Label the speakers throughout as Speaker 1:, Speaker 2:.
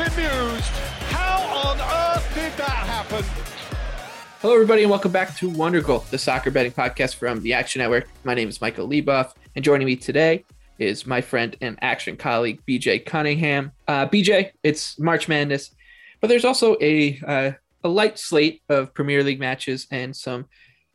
Speaker 1: Bemused. How on earth did that happen?
Speaker 2: Hello, everybody, and welcome back to Wonder Goal, the soccer betting podcast from the Action Network. My name is Michael Leboff, and joining me today is my friend and action colleague, BJ Cunningham. Uh, BJ, it's March Madness, but there's also a uh, a light slate of Premier League matches and some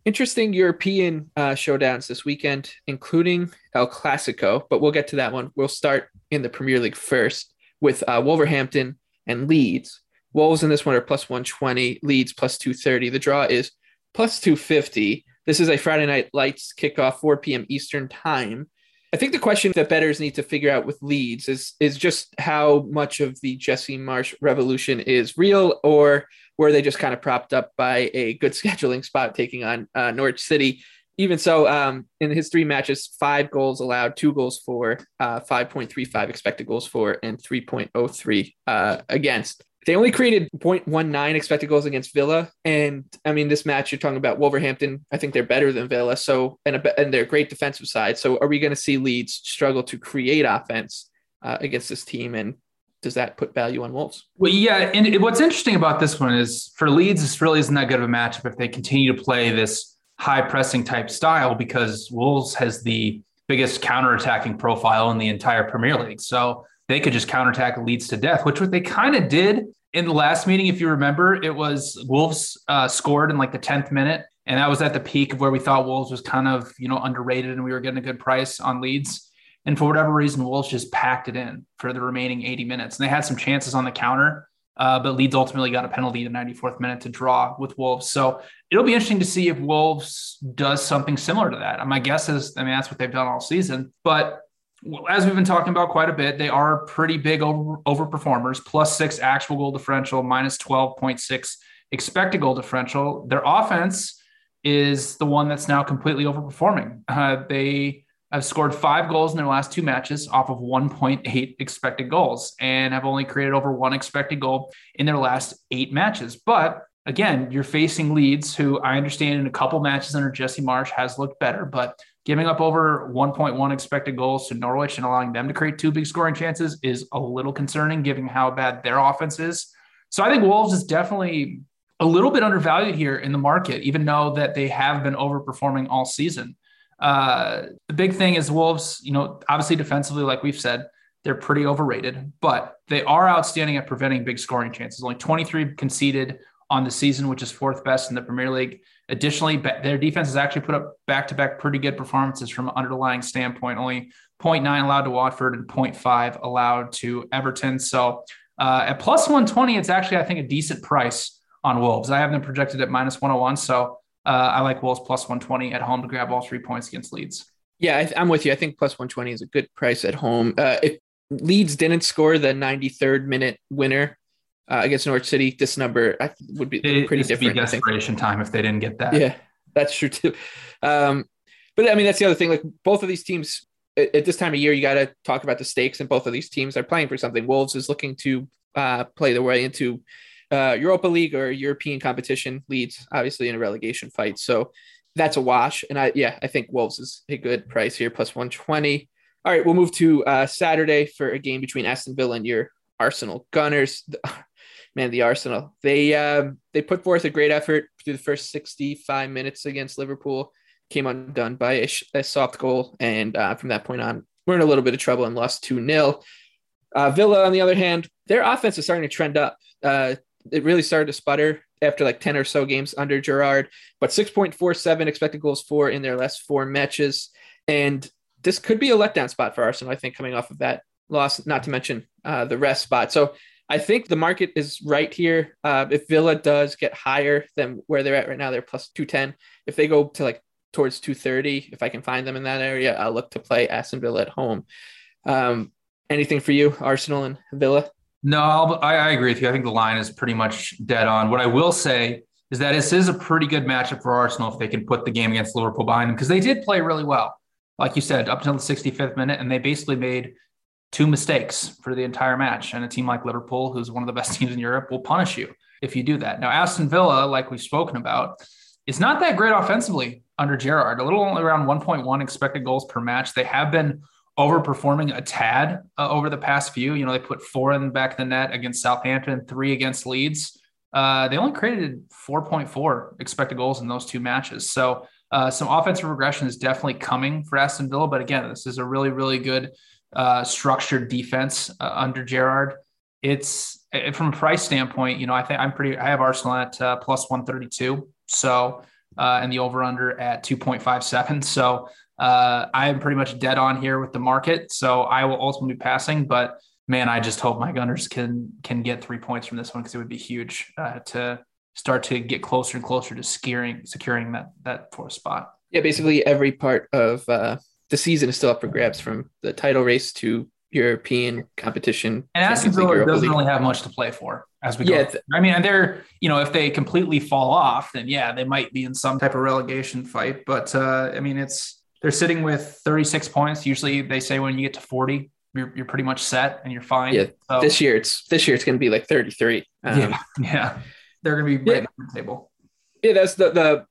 Speaker 2: interesting European uh, showdowns this weekend, including El Clasico. But we'll get to that one. We'll start in the Premier League first with uh, Wolverhampton and Leeds. Wolves in this one are plus 120, Leeds plus 230. The draw is plus 250. This is a Friday night lights kickoff, 4 p.m. Eastern time. I think the question that bettors need to figure out with Leeds is is just how much of the Jesse Marsch revolution is real, or were they just kind of propped up by a good scheduling spot taking on uh, Norwich City? Even so, um, in his three matches, five goals allowed, two goals for, uh, 5.35 expected goals for, and 3.03 uh, against. They only created 0.19 expected goals against Villa, and I mean this match you're talking about Wolverhampton. I think they're better than Villa, so and a, and they're great defensive side. So are we going to see Leeds struggle to create offense uh, against this team, and does that put value on Wolves?
Speaker 3: Well, yeah, and what's interesting about this one is for Leeds, this really isn't that good of a matchup if they continue to play this high pressing type style because Wolves has the biggest counterattacking profile in the entire Premier League. So they could just counterattack Leeds to death, which what they kind of did in the last meeting. If you remember, it was Wolves uh, scored in like the 10th minute. And that was at the peak of where we thought Wolves was kind of, you know, underrated and we were getting a good price on Leeds. And for whatever reason, Wolves just packed it in for the remaining 80 minutes. And they had some chances on the counter, uh, but Leeds ultimately got a penalty in the 94th minute to draw with Wolves. So it'll be interesting to see if Wolves does something similar to that. My guess is, I mean, that's what they've done all season. But as we've been talking about quite a bit, they are pretty big over overperformers. Plus six actual goal differential, minus 12.6 expected goal differential. Their offense is the one that's now completely overperforming. Uh, they have scored five goals in their last two matches off of 1.8 expected goals and have only created over one expected goal in their last eight matches. But again, you're facing Leeds, who I understand in a couple matches under Jesse Marsch has looked better, but giving up over 1.1 expected goals to Norwich and allowing them to create two big scoring chances is a little concerning, given how bad their offense is. So I think Wolves is definitely a little bit undervalued here in the market, even though that they have been overperforming all season. Uh, the big thing is Wolves, you know, obviously defensively, like we've said, they're pretty overrated, but they are outstanding at preventing big scoring chances. Only 23 conceded on the season, which is fourth best in the Premier League. Additionally, their defense has actually put up back to back pretty good performances from an underlying standpoint. Only 0.9 allowed to Watford and 0.5 allowed to Everton. So uh, at plus 120, it's actually, I think, a decent price on Wolves. I have them projected at minus 101. So uh, I like Wolves plus 120 at home to grab all three points against Leeds.
Speaker 2: Yeah, I, I'm with you. I think plus 120 is a good price at home. Uh, if Leeds didn't score the 93rd minute winner uh, against Norwich City, this number I, would be
Speaker 3: It-
Speaker 2: pretty different.
Speaker 3: Be desperation time if they didn't get that.
Speaker 2: Yeah, that's true too. Um, but I mean, that's the other thing. Like both of these teams at, at this time of year, you got to talk about the stakes, and both of these teams are playing for something. Wolves is looking to uh, play their way into uh, Europa League or European competition. Leeds obviously in a relegation fight, so that's a wash. And I, yeah, I think Wolves is a good price here, plus one twenty. All right, we'll move to uh, Saturday for a game between Aston Villa and your Arsenal Gunners. Man, the Arsenal they um, they put forth a great effort through the first 65 minutes against Liverpool. Came undone by a, a soft goal, and uh, from that point on, we're in a little bit of trouble and lost two 0 uh, Villa, on the other hand, their offense is starting to trend up. Uh, it really started to sputter after like 10 or so games under Gerrard, but 6.47 expected goals for in their last four matches. And this could be a letdown spot for Arsenal, I think, coming off of that loss, not to mention uh, the rest spot. So I think the market is right here. Uh, if Villa does get higher than where they're at right now, they're plus 210. If they go to like towards 230, if I can find them in that area, I'll look to play Aston Villa at home. Um, anything for you, Arsenal and Villa?
Speaker 3: No, I'll, I, I agree with you. I think the line is pretty much dead on. What I will say is that this is a pretty good matchup for Arsenal if they can put the game against Liverpool behind them because they did play really well like you said, up until the 65th minute, and they basically made two mistakes for the entire match. And a team like Liverpool, who's one of the best teams in Europe, will punish you if you do that. Now, Aston Villa, like we've spoken about, is not that great offensively under Gerrard. A little only around 1.1 expected goals per match. They have been overperforming a tad uh, over the past few. You know, they put four in the back of the net against Southampton, three against Leeds. Uh, they only created 4.4 expected goals in those two matches. So uh, some offensive regression is definitely coming for Aston Villa, but again, this is a really, really good uh, structured defense uh, under Gerrard. It's from a price standpoint, you know, I think I'm pretty. I have Arsenal at uh, plus 132, so and the over under at 2.57. So uh, I am pretty much dead on here with the market. So I will ultimately be passing, but man, I just hope my Gunners can can get three points from this one because it would be huge to start to get closer and closer to securing securing that that fourth spot.
Speaker 2: Yeah, basically every part of uh, the season is still up for grabs, from the title race to European competition.
Speaker 3: And Aston Villa doesn't really have much to play for as we yeah, go. I mean, and they're you know if they completely fall off, then yeah, they might be in some type of relegation fight. But uh, I mean, it's they're sitting with 36 points. Usually, they say when you get to 40, you're, you're pretty much set and you're fine.
Speaker 2: Yeah, so, this year it's this year it's going to be like 33.
Speaker 3: Um, yeah, yeah they're going to be right yeah. on the table.
Speaker 2: Yeah, that's the the.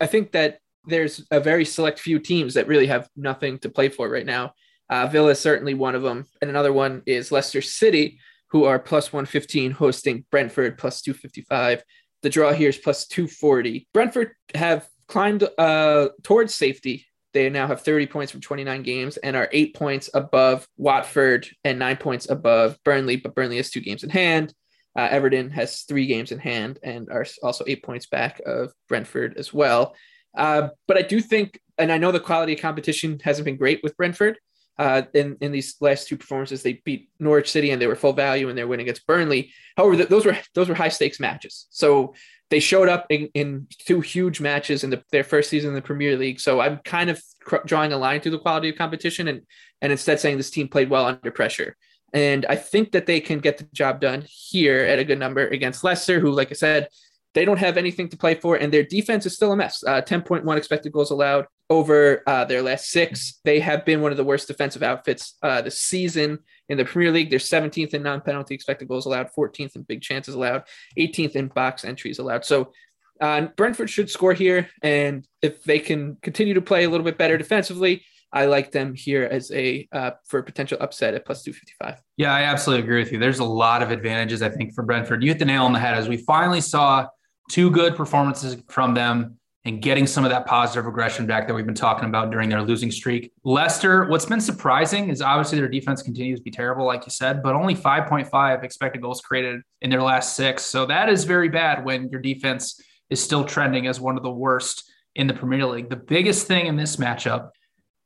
Speaker 2: I think that there's a very select few teams that really have nothing to play for right now. Uh, Villa is certainly one of them, and another one is Leicester City, who are plus 115 hosting Brentford plus 255. The draw here is plus 240. Brentford have climbed uh, towards safety. They now have 30 points from 29 games and are eight points above Watford and nine points above Burnley, but Burnley has two games in hand. Uh, Everton has three games in hand and are also eight points back of Brentford as well. Uh, but I do think, and I know the quality of competition hasn't been great with Brentford. Uh, in in these last two performances, they beat Norwich City and they were full value and they're winning against Burnley. However, th- those were those were high stakes matches. So they showed up in, in two huge matches in the, their first season in the Premier League. So I'm kind of cr- drawing a line through the quality of competition and and instead saying this team played well under pressure. And I think that they can get the job done here at a good number against Leicester, who, like I said, they don't have anything to play for, and their defense is still a mess. Uh, 10.1 expected goals allowed over uh, their last six. They have been one of the worst defensive outfits uh, this season in the Premier League. They're 17th in non penalty expected goals allowed, 14th in big chances allowed, 18th in box entries allowed. So uh, Brentford should score here. And if they can continue to play a little bit better defensively, I like them here as a uh, for a potential upset at plus 255.
Speaker 3: Yeah, I absolutely agree with you. There's a lot of advantages, I think, for Brentford. You hit the nail on the head as we finally saw two good performances from them and getting some of that positive regression back that we've been talking about during their losing streak. Leicester, what's been surprising is obviously their defense continues to be terrible, like you said, but only 5.5 expected goals created in their last six. So that is very bad when your defense is still trending as one of the worst in the Premier League. The biggest thing in this matchup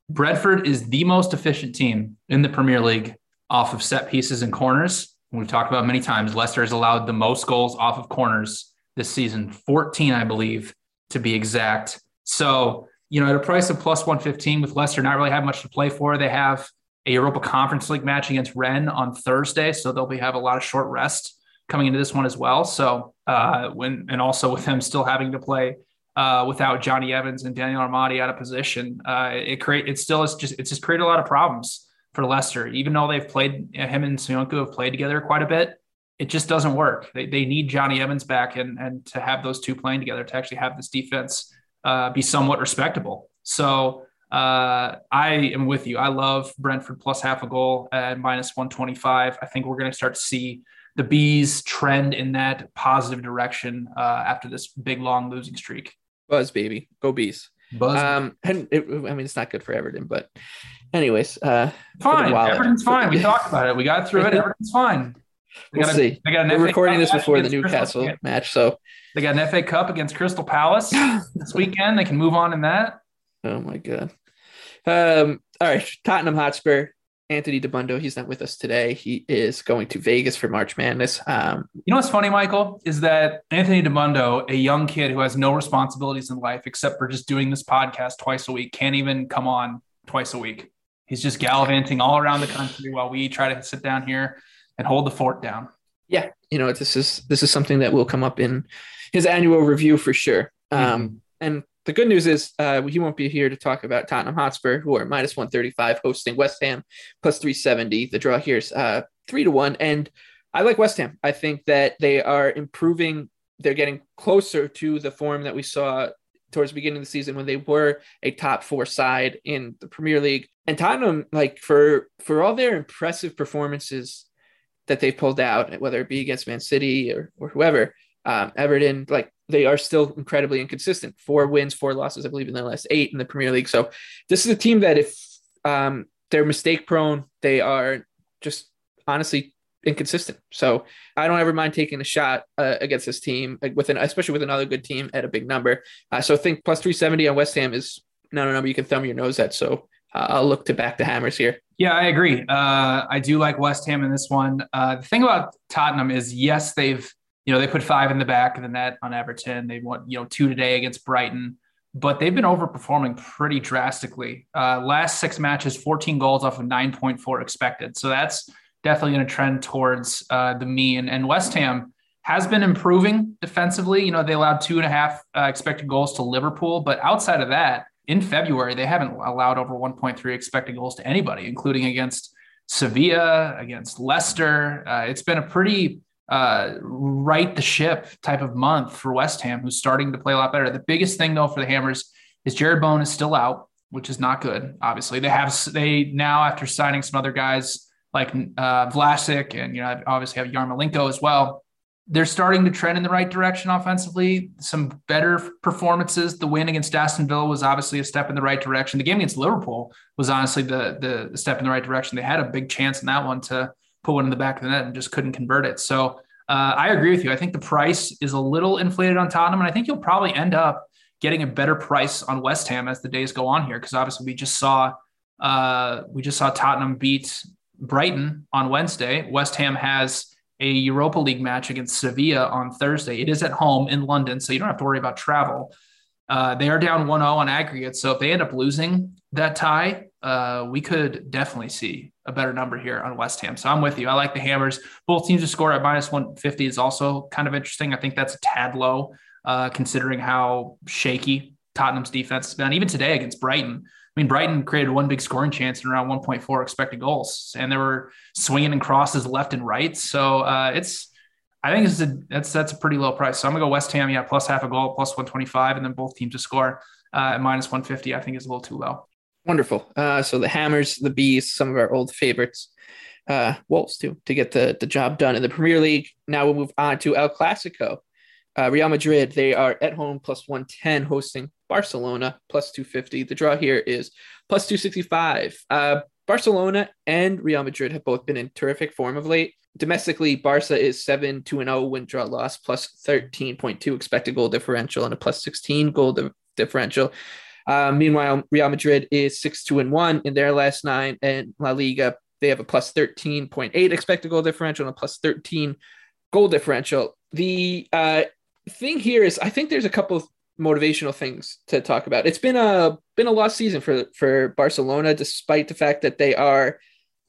Speaker 3: Brentford is the most efficient team in the Premier League off of set pieces and corners. We've talked about many times. Leicester has allowed the most goals off of corners this season 14, I believe, to be exact. So, you know, at a price of plus 115 with Leicester not really have much to play for, they have a Europa Conference League match against Rennes on Thursday. So they'll be have a lot of short rest coming into this one as well. So, uh, when and also with them still having to play uh, without Jonny Evans and Daniel Amartey out of position. Uh, it create it still is just it's just created a lot of problems for Leicester. Even though they've played him and Söyüncü have played together quite a bit, it just doesn't work. They, they need Jonny Evans back and and to have those two playing together to actually have this defense uh, be somewhat respectable. So Uh, I am with you. I love Brentford plus half a goal at minus 125. I think we're going to start to see the bees trend in that positive direction uh, after this big long losing streak.
Speaker 2: Buzz baby, go bees.
Speaker 3: Buzz.
Speaker 2: Um, and it, I mean it's not good for Everton, but anyways, uh,
Speaker 3: fine. Everton's fine. We talked about it. We got through it. Everton's fine.
Speaker 2: They we'll got a, see. They got an We're FA recording Cup this before the Newcastle Crystal, match, so
Speaker 3: they got an FA Cup against Crystal Palace this weekend. They can move on in that.
Speaker 2: Oh my god. Um, all right, Tottenham Hotspur Anthony Dabbundo, he's not with us today. He is going to Vegas for March Madness. Um,
Speaker 3: you know what's funny, Michael, is that Anthony Dabbundo, a young kid who has no responsibilities in life except for just doing this podcast twice a week, can't even come on twice a week. He's just gallivanting all around the country while we try to sit down here and hold the fort down.
Speaker 2: Yeah, you know this is this is something that will come up in his annual review for sure. Um, mm-hmm. And the good news is uh, he won't be here to talk about Tottenham Hotspur, who are minus 135 hosting West Ham plus 370. The draw here is uh, three to one. And I like West Ham. I think that they are improving. They're getting closer to the form that we saw towards the beginning of the season when they were a top four side in the Premier League. And Tottenham, like for for all their impressive performances that they've pulled out, whether it be against Man City or, or whoever, um, Everton, like they are still incredibly inconsistent. Four wins, four losses, I believe, in their last eight in the Premier League. So this is a team that if um, they're mistake prone, they are just honestly inconsistent. So I don't ever mind taking a shot uh, against this team, with an especially with another good team at a big number. Uh, so I think plus three seventy on West Ham is not a number you can thumb your nose at. So I'll look to back the hammers here.
Speaker 3: Yeah, I agree. Uh, I do like West Ham in this one. Uh, the thing about Tottenham is, yes, they've you know, they put five in the back of the net on Everton. They won, you know, two today against Brighton, but they've been overperforming pretty drastically. Uh, last six matches, 14 goals off of 9.4 expected. So that's definitely going to trend towards uh, the mean. And West Ham has been improving defensively. You know, they allowed two and a half uh, expected goals to Liverpool, but outside of that, in February, they haven't allowed over 1.3 expected goals to anybody, including against Sevilla, against Leicester. Uh, it's been a pretty uh, right the ship type of month for West Ham, who's starting to play a lot better. The biggest thing though for the Hammers is Jarrod Bowen is still out, which is not good. Obviously, they have they now after signing some other guys like uh, Vlasic and you know obviously have Yarmolenko as well. They're starting to trend in the right direction offensively. Some better performances. The win against Aston Villa was obviously a step in the right direction. The game against Liverpool was honestly the the step in the right direction. They had a big chance in that one to put one in the back of the net and just couldn't convert it. So uh, I agree with you. I think the price is a little inflated on Tottenham, and I think you'll probably end up getting a better price on West Ham as the days go on here, because obviously we just saw uh, we just saw Tottenham beat Brighton on Wednesday. West Ham has a Europa League match against Sevilla on Thursday. It is at home in London, so you don't have to worry about travel. Uh, they are down 1 0 on aggregate. So if they end up losing that tie, uh, we could definitely see a better number here on West Ham. So I'm with you. I like the Hammers. Both teams to score at minus 150 is also kind of interesting. I think that's a tad low, uh, considering how shaky Tottenham's defense has been. Even today against Brighton, I mean, Brighton created one big scoring chance and around 1.4 expected goals, and they were swinging and crosses left and right. So uh, it's I think it's a that's that's a pretty low price. So I'm gonna go West Ham, yeah, plus half a goal, plus 125, and then both teams to score uh, at minus 150. I think is a little too low.
Speaker 2: Wonderful. Uh, so the Hammers, the Bees, some of our old favorites, uh, Wolves too, to get the the job done in the Premier League. Now we'll move on to El Clasico. Uh, Real Madrid, they are at home plus 110, hosting Barcelona plus 250. The draw here is plus 265. Uh, Barcelona and Real Madrid have both been in terrific form of late domestically, Barca is 7 2 0 win draw loss, plus 13.2 expected goal differential, and a plus 16 goal di- differential. Uh, meanwhile, Real Madrid is 6 2 and 1 in their last nine, and La Liga, they have a plus 13.8 expected goal differential and a plus 13 goal differential. The uh, thing here is, I think there's a couple of motivational things to talk about. It's been a been a lost season for for Barcelona, despite the fact that they are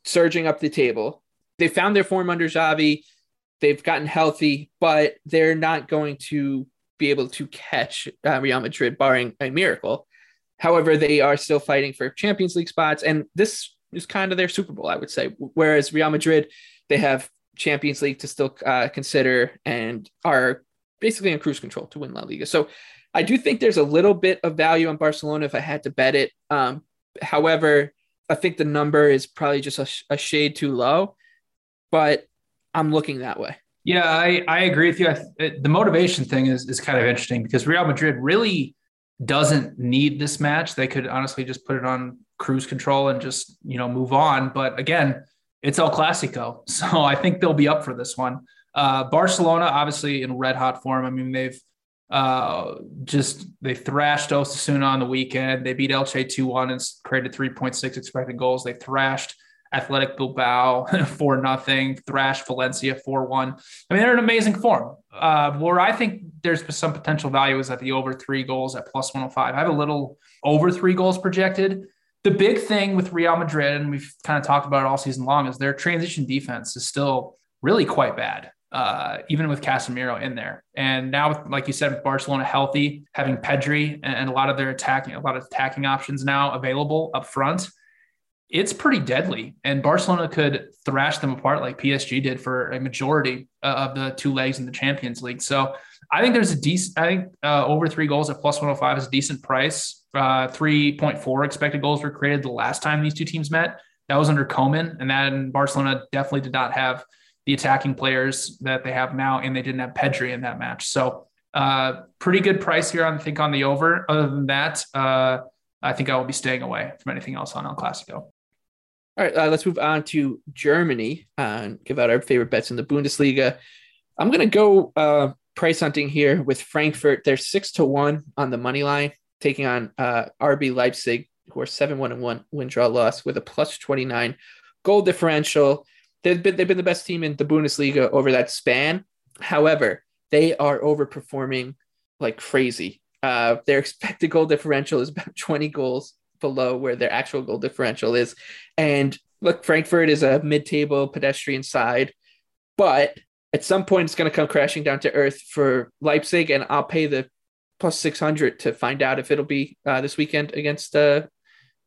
Speaker 2: surging up the table they found their form under Xavi. They've gotten healthy, but they're not going to be able to catch uh, Real Madrid, barring a miracle. However, they are still fighting for Champions League spots, and this is kind of their Super Bowl, I would say. Whereas Real Madrid, they have Champions League to still uh, consider and are basically in cruise control to win La Liga. So I do think there's a little bit of value on Barcelona if I had to bet it. Um, However, I think the number is probably just a, a shade too low, but I'm looking that way.
Speaker 3: Yeah, I, I agree with you. The motivation thing is, is kind of interesting because Real Madrid really doesn't need this match. They could honestly just put it on cruise control and just, you know, move on. But again, it's El Clasico. So I think they'll be up for this one. Uh, Barcelona, obviously in red hot form. I mean, they've uh, just they thrashed Osasuna on the weekend. They beat Elche 2 1 and created 3.6 expected goals. They thrashed Athletic Bilbao 4 nothing, thrashed Valencia 4 1. I mean, they're in amazing form. Uh, where I think there's some potential value is at the over three goals at plus 105. I have a little over three goals projected. The big thing with Real Madrid, and we've kind of talked about it all season long, is their transition defense is still really quite bad uh, even with Casemiro in there. And now, with, like you said, with Barcelona healthy, having Pedri and, and, a lot of their attacking, a lot of attacking options now available up front, it's pretty deadly. And Barcelona could thrash them apart like PSG did for a majority uh, of the two legs in the Champions League. So I think there's a decent, I think uh, over three goals at plus 105 is a decent price. Uh, 3.4 expected goals were created the last time these two teams met. That was under Koeman, and then Barcelona definitely did not have the attacking players that they have now, and they didn't have Pedri in that match. So, uh, pretty good price here, I think, on the over. Other than that, uh, I think I will be staying away from anything else on El Clasico.
Speaker 2: All right, uh, let's move on to Germany uh, and give out our favorite bets in the Bundesliga. I'm going to go uh, price hunting here with Frankfurt. They're six to one on the money line, taking on uh, RB Leipzig, who are seven one and one win draw loss with a plus 29 goal differential. They've been they've been the best team in the Bundesliga over that span. However, they are overperforming like crazy. Uh, their expected goal differential is about 20 goals below where their actual goal differential is. And look, Frankfurt is a mid-table pedestrian side, but at some point it's going to come crashing down to earth for Leipzig, and I'll pay the plus 600 to find out if it'll be uh, this weekend against uh,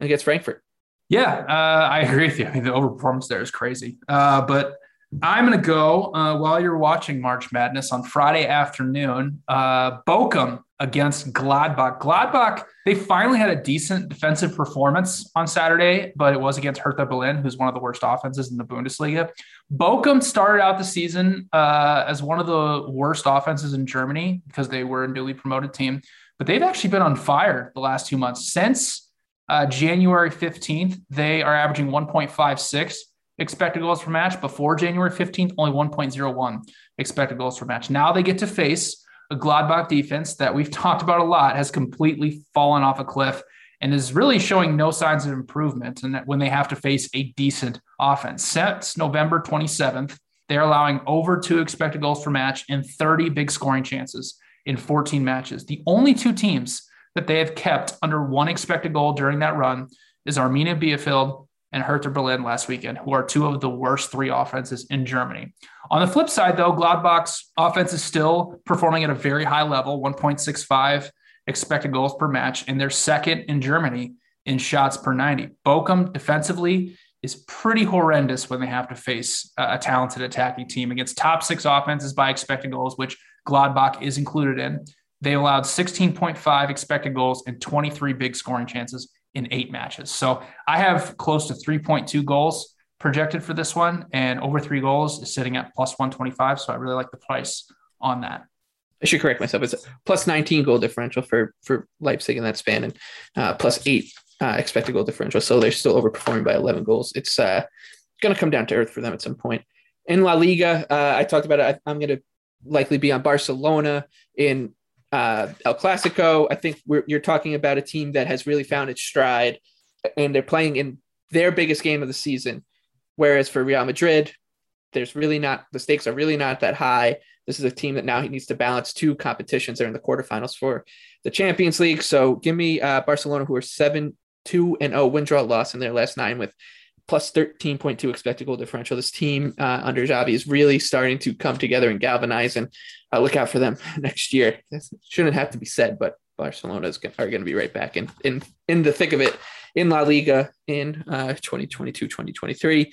Speaker 2: against Frankfurt.
Speaker 3: Yeah, uh, I agree with you. I mean, the overperformance there is crazy. Uh, but I'm going to go uh, while you're watching March Madness on Friday afternoon. Uh, Bochum against Gladbach. Gladbach, they finally had a decent defensive performance on Saturday, but it was against Hertha Berlin, who's one of the worst offenses in the Bundesliga. Bochum started out the season uh, as one of the worst offenses in Germany because they were a newly promoted team, but they've actually been on fire the last two months since uh, January 15th, they are averaging 1.56 expected goals per match. Before January 15th, only 1.01 expected goals per match. Now they get to face a Gladbach defense that we've talked about a lot has completely fallen off a cliff and is really showing no signs of improvement. And when they have to face a decent offense, since November 27th, they're allowing over two expected goals per match and 30 big scoring chances in 14 matches. The only two teams that they have kept under one expected goal during that run is Arminia Bielefeld and Hertha Berlin last weekend, who are two of the worst three offenses in Germany. On the flip side, though, Gladbach's offense is still performing at a very high level 1.65 expected goals per match, and they're second in Germany in shots per 90. Bochum defensively is pretty horrendous when they have to face a talented attacking team against top six offenses by expected goals, which Gladbach is included in. They allowed 16.5 expected goals and 23 big scoring chances in eight matches. So I have close to 3.2 goals projected for this one, and over three goals is sitting at plus 125. So I really like the price on that.
Speaker 2: I should correct myself. It's plus 19 goal differential for for Leipzig in that span, and uh, plus eight uh, expected goal differential. So they're still overperforming by 11 goals. It's uh, going to come down to earth for them at some point. In La Liga, uh, I talked about it. I, I'm going to likely be on Barcelona in uh, El Clasico, I think you're talking about a team that has really found its stride and they're playing in their biggest game of the season. Whereas for Real Madrid, there's really not, the stakes are really not that high. This is a team that now he needs to balance two competitions. They're in the quarterfinals for the Champions League. So give me uh, Barcelona, who are 7 2 and 0 win draw loss in their last nine with plus 13.2 expected goal differential. This team uh, under Xavi is really starting to come together and galvanize, and uh, look out for them next year. This shouldn't have to be said, but Barcelona is are going to be right back in, in, in the thick of it in La Liga in uh, 2022 2023.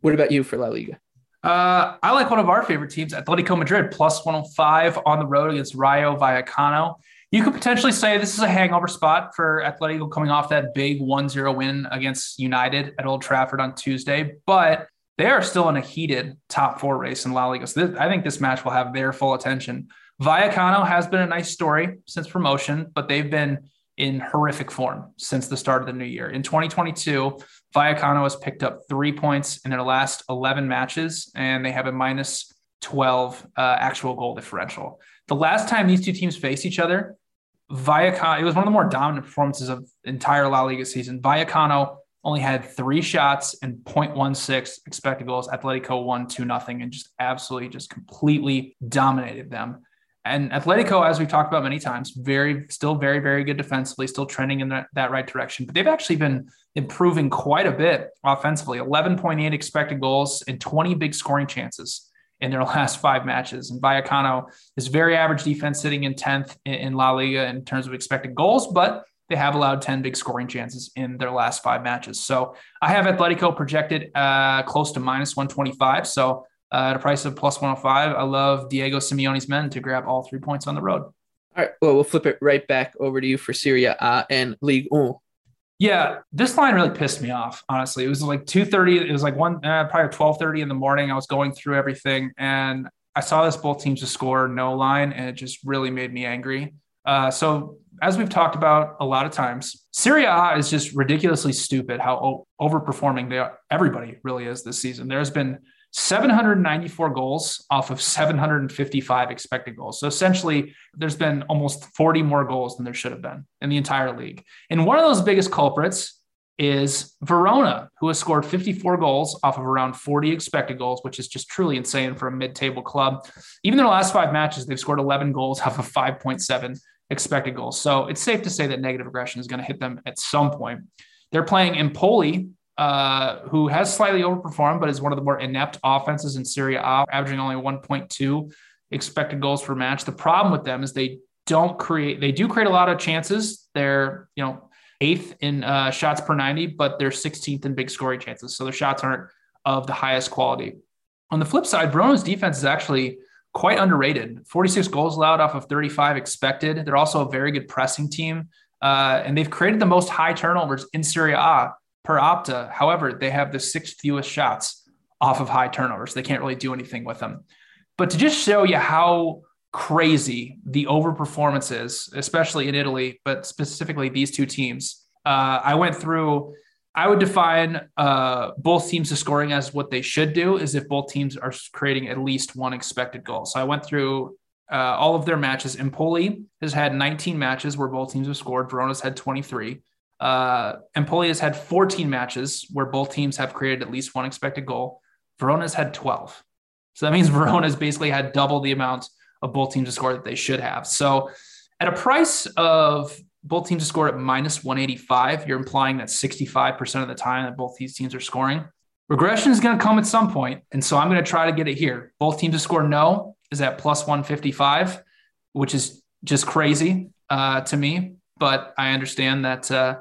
Speaker 2: What about you for La Liga?
Speaker 3: Uh, I like one of our favorite teams, Atletico Madrid, plus 105 on the road against Rayo Vallecano. You could potentially say this is a hangover spot for Atletico coming off that big 1-0 win against United at Old Trafford on Tuesday, but they are still in a heated top four race in La Liga. So this, I think this match will have their full attention. Vallecano has been a nice story since promotion, but they've been in horrific form since the start of the new year. In 2022, Vallecano has picked up three points in their last 11 matches, and they have a minus 12 uh, actual goal differential. The last time these two teams faced each other, Vallecano, it was one of the more dominant performances of entire La Liga season. Vallecano only had three shots and 0.16 expected goals. Atletico won 2 nothing and just absolutely, just completely dominated them. And Atletico, as we've talked about many times, very, still very, very good defensively, still trending in that, that right direction. But they've actually been improving quite a bit offensively 11.8 expected goals and 20 big scoring chances in their last five matches. And Vallecano is very average defense, sitting in 10th in La Liga in terms of expected goals, but they have allowed 10 big scoring chances in their last five matches. So I have Atletico projected uh, close to minus 125. So uh, at a price of plus 105, I love Diego Simeone's men to grab all three points on the road.
Speaker 2: All right. Well, we'll flip it right back over to you for Serie A and Ligue 1.
Speaker 3: Yeah, this line really pissed me off. Honestly, it was like two thirty. It was like one, uh, probably twelve thirty in the morning. I was going through everything, and I saw this both teams to score no line, and it just really made me angry. Uh, so, as we've talked about a lot of times, Serie is just ridiculously stupid. How o- overperforming they are. Everybody really is this season. There's been 794 goals off of 755 expected goals. So essentially, there's been almost 40 more goals than there should have been in the entire league. And one of those biggest culprits is Verona, who has scored 54 goals off of around 40 expected goals, which is just truly insane for a mid table club. Even their last five matches, they've scored 11 goals off of 5.7 expected goals. So it's safe to say that negative regression is going to hit them at some point. They're playing Empoli, uh, who has slightly overperformed, but is one of the more inept offenses in Serie, averaging only 1.2 expected goals per match. The problem with them is they don't create, they do create a lot of chances. They're, you know, eighth in uh, shots per 90, but they're 16th in big scoring chances. So their shots aren't of the highest quality. On the flip side, Verona's defense is actually quite underrated 46 goals allowed off of 35 expected. They're also a very good pressing team. Uh, and they've created the most high turnovers in Serie A per Opta. However, they have the sixth fewest shots off of high turnovers. They can't really do anything with them. But to just show you how crazy the overperformance is, especially in Italy, but specifically these two teams, uh, I went through. I would define uh, both teams scoring as what they should do is if both teams are creating at least one expected goal. So I went through uh, all of their matches. Empoli has had 19 matches where both teams have scored. Verona's had 23. Uh, Empoli has had 14 matches where both teams have created at least one expected goal. Verona's had 12. So that means Verona's basically had double the amount of both teams to score that they should have. So at a price of both teams to score at minus 185, you're implying that 65% of the time that both these teams are scoring. Regression is going to come at some point, And so I'm going to try to get it here. Both teams to score no is at plus 155, which is just crazy uh, to me. But I understand that uh,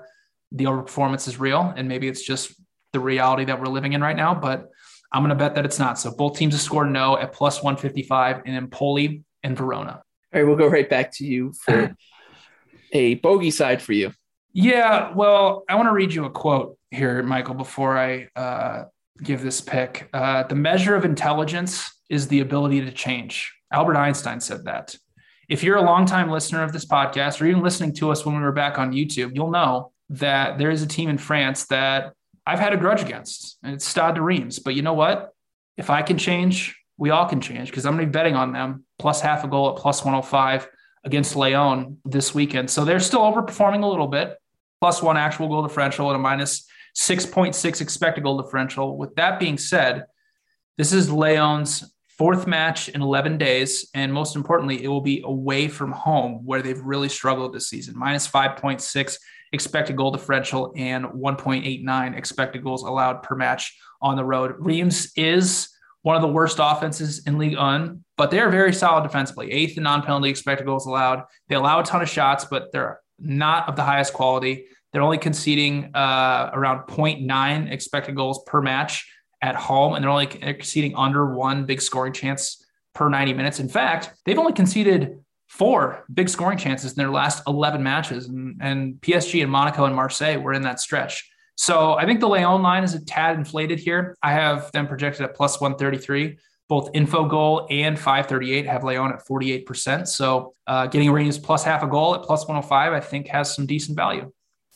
Speaker 3: the overperformance is real, and maybe it's just the reality that we're living in right now. But I'm going to bet that it's not. So both teams have scored no at plus 155 in Empoli and Verona.
Speaker 2: All right, we'll go right back to you for a bogey side for you.
Speaker 3: Yeah, well, I want to read you a quote here, Michael, before I uh, give this pick. Uh, the measure of intelligence is the ability to change. Albert Einstein said that. If you're a longtime listener of this podcast, or even listening to us when we were back on YouTube, you'll know that there is a team in France that I've had a grudge against, and it's Stade de Reims. But you know what? If I can change, we all can change because I'm going to be betting on them plus half a goal at plus 105 against Lyon this weekend. So they're still overperforming a little bit, plus one actual goal differential and a minus 6.6 expected goal differential. With that being said, this is Lyon's fourth match in 11 days. And most importantly, it will be away from home where they've really struggled this season. Minus 5.6 expected goal differential and 1.89 expected goals allowed per match on the road. Reims is one of the worst offenses in Ligue One, but they're very solid defensively. Eighth in non-penalty expected goals allowed. They allow a ton of shots, but they're not of the highest quality. They're only conceding uh, around 0.9 expected goals per match at home, and they're only conceding under one big scoring chance per 90 minutes. In fact, they've only conceded four big scoring chances in their last 11 matches. And, and PSG and Monaco and Marseille were in that stretch. So I think the Lyon line is a tad inflated here. I have them projected at plus 133. Both Infogol and 538 have Lyon at 48%. So uh, getting Rennes plus half a goal at plus 105, I think has some decent value.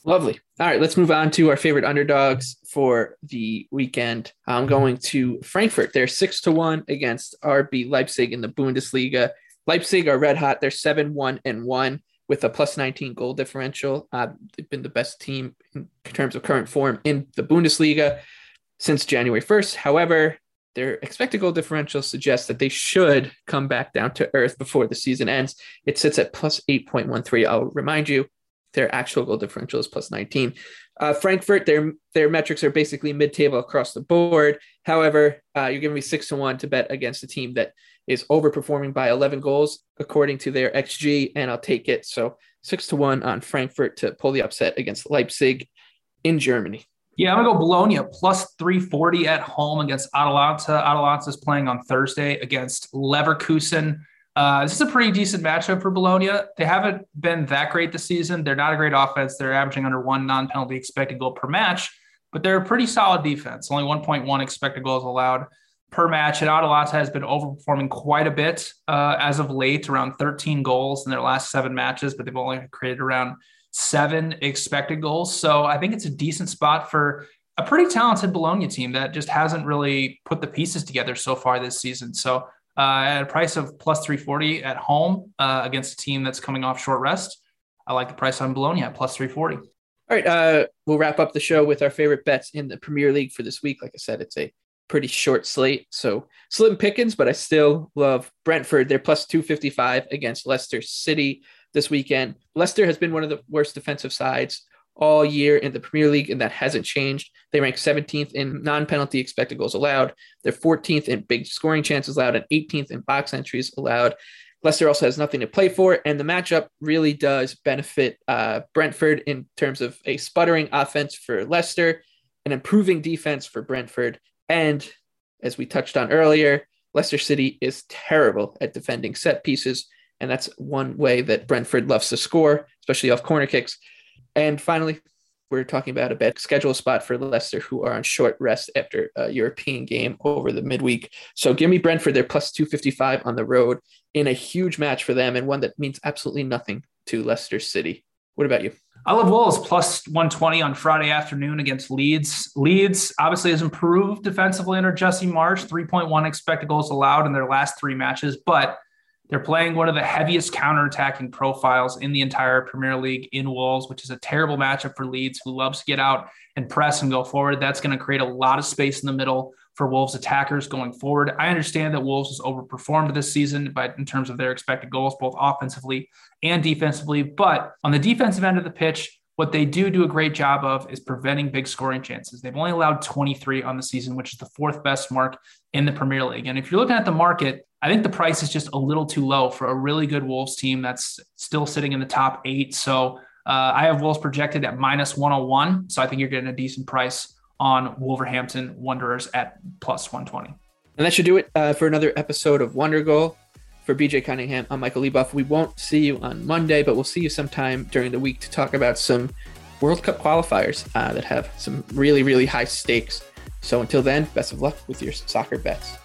Speaker 2: Lovely. All right, let's move on to our favorite underdogs for the weekend. I'm going to Frankfurt. They're six to one against RB Leipzig in the Bundesliga. Leipzig are red hot. They're seven one and one with a plus 19 goal differential. Uh, they've been the best team in terms of current form in the Bundesliga since January 1st. However, their expected goal differential suggests that they should come back down to earth before the season ends. It sits at plus 8.13. I'll remind you, their actual goal differential is plus 19. Uh, Frankfurt, their their metrics are basically mid-table across the board. However, uh, you're giving me six to one to bet against a team that is overperforming by 11 goals according to their XG, and I'll take it. So six to one on Frankfurt to pull the upset against Leipzig in Germany.
Speaker 3: Yeah, I'm gonna go Bologna plus 340 at home against Atalanta. Atalanta is playing on Thursday against Leverkusen. Uh, this is a pretty decent matchup for Bologna. They haven't been that great this season. They're not a great offense. They're averaging under one non-penalty expected goal per match, but they're a pretty solid defense. Only 1.1 expected goals allowed per match. And Atalanta has been overperforming quite a bit uh, as of late, around 13 goals in their last seven matches, but they've only created around seven expected goals. So I think it's a decent spot for a pretty talented Bologna team that just hasn't really put the pieces together so far this season. So uh, at a price of plus 340 at home uh, against a team that's coming off short rest. I like the price on Bologna at plus 340. All
Speaker 2: right. Uh, we'll wrap up the show with our favorite bets in the Premier League for this week. Like I said, it's a pretty short slate. So slim pickings, but I still love Brentford. They're plus 255 against Leicester City this weekend. Leicester has been one of the worst defensive sides all year in the Premier League, and that hasn't changed. They rank 17th in non penalty expected goals allowed. They're 14th in big scoring chances allowed and 18th in box entries allowed. Leicester also has nothing to play for, and the matchup really does benefit uh, Brentford in terms of a sputtering offense for Leicester, an improving defense for Brentford, and as we touched on earlier, Leicester City is terrible at defending set pieces, and that's one way that Brentford loves to score, especially off corner kicks. And finally, we're talking about a bet schedule spot for Leicester, who are on short rest after a European game over the midweek. So give me Brentford, they're plus 255 on the road in a huge match for them and one that means absolutely nothing to Leicester City. What about you?
Speaker 3: I love Wolves plus 120 on Friday afternoon against Leeds. Leeds obviously has improved defensively under Jesse Marsch, 3.1 expected goals allowed in their last three matches, but they're playing one of the heaviest counterattacking profiles in the entire Premier League in Wolves, which is a terrible matchup for Leeds, who loves to get out and press and go forward. That's going to create a lot of space in the middle for Wolves attackers going forward. I understand that Wolves has overperformed this season, but in terms of their expected goals, both offensively and defensively. But on the defensive end of the pitch, what they do do a great job of is preventing big scoring chances. They've only allowed 23 on the season, which is the fourth best mark in the Premier League. And if you're looking at the market, I think the price is just a little too low for a really good Wolves team that's still sitting in the top eight. So uh, I have Wolves projected at minus 101. So I think you're getting a decent price on Wolverhampton Wanderers at plus 120.
Speaker 2: And that should do it uh, for another episode of Wonder Goal. For BJ Cunningham, I'm Michael Leboff. We won't see you on Monday, but we'll see you sometime during the week to talk about some World Cup qualifiers uh, that have some really, really high stakes. So until then, best of luck with your soccer bets.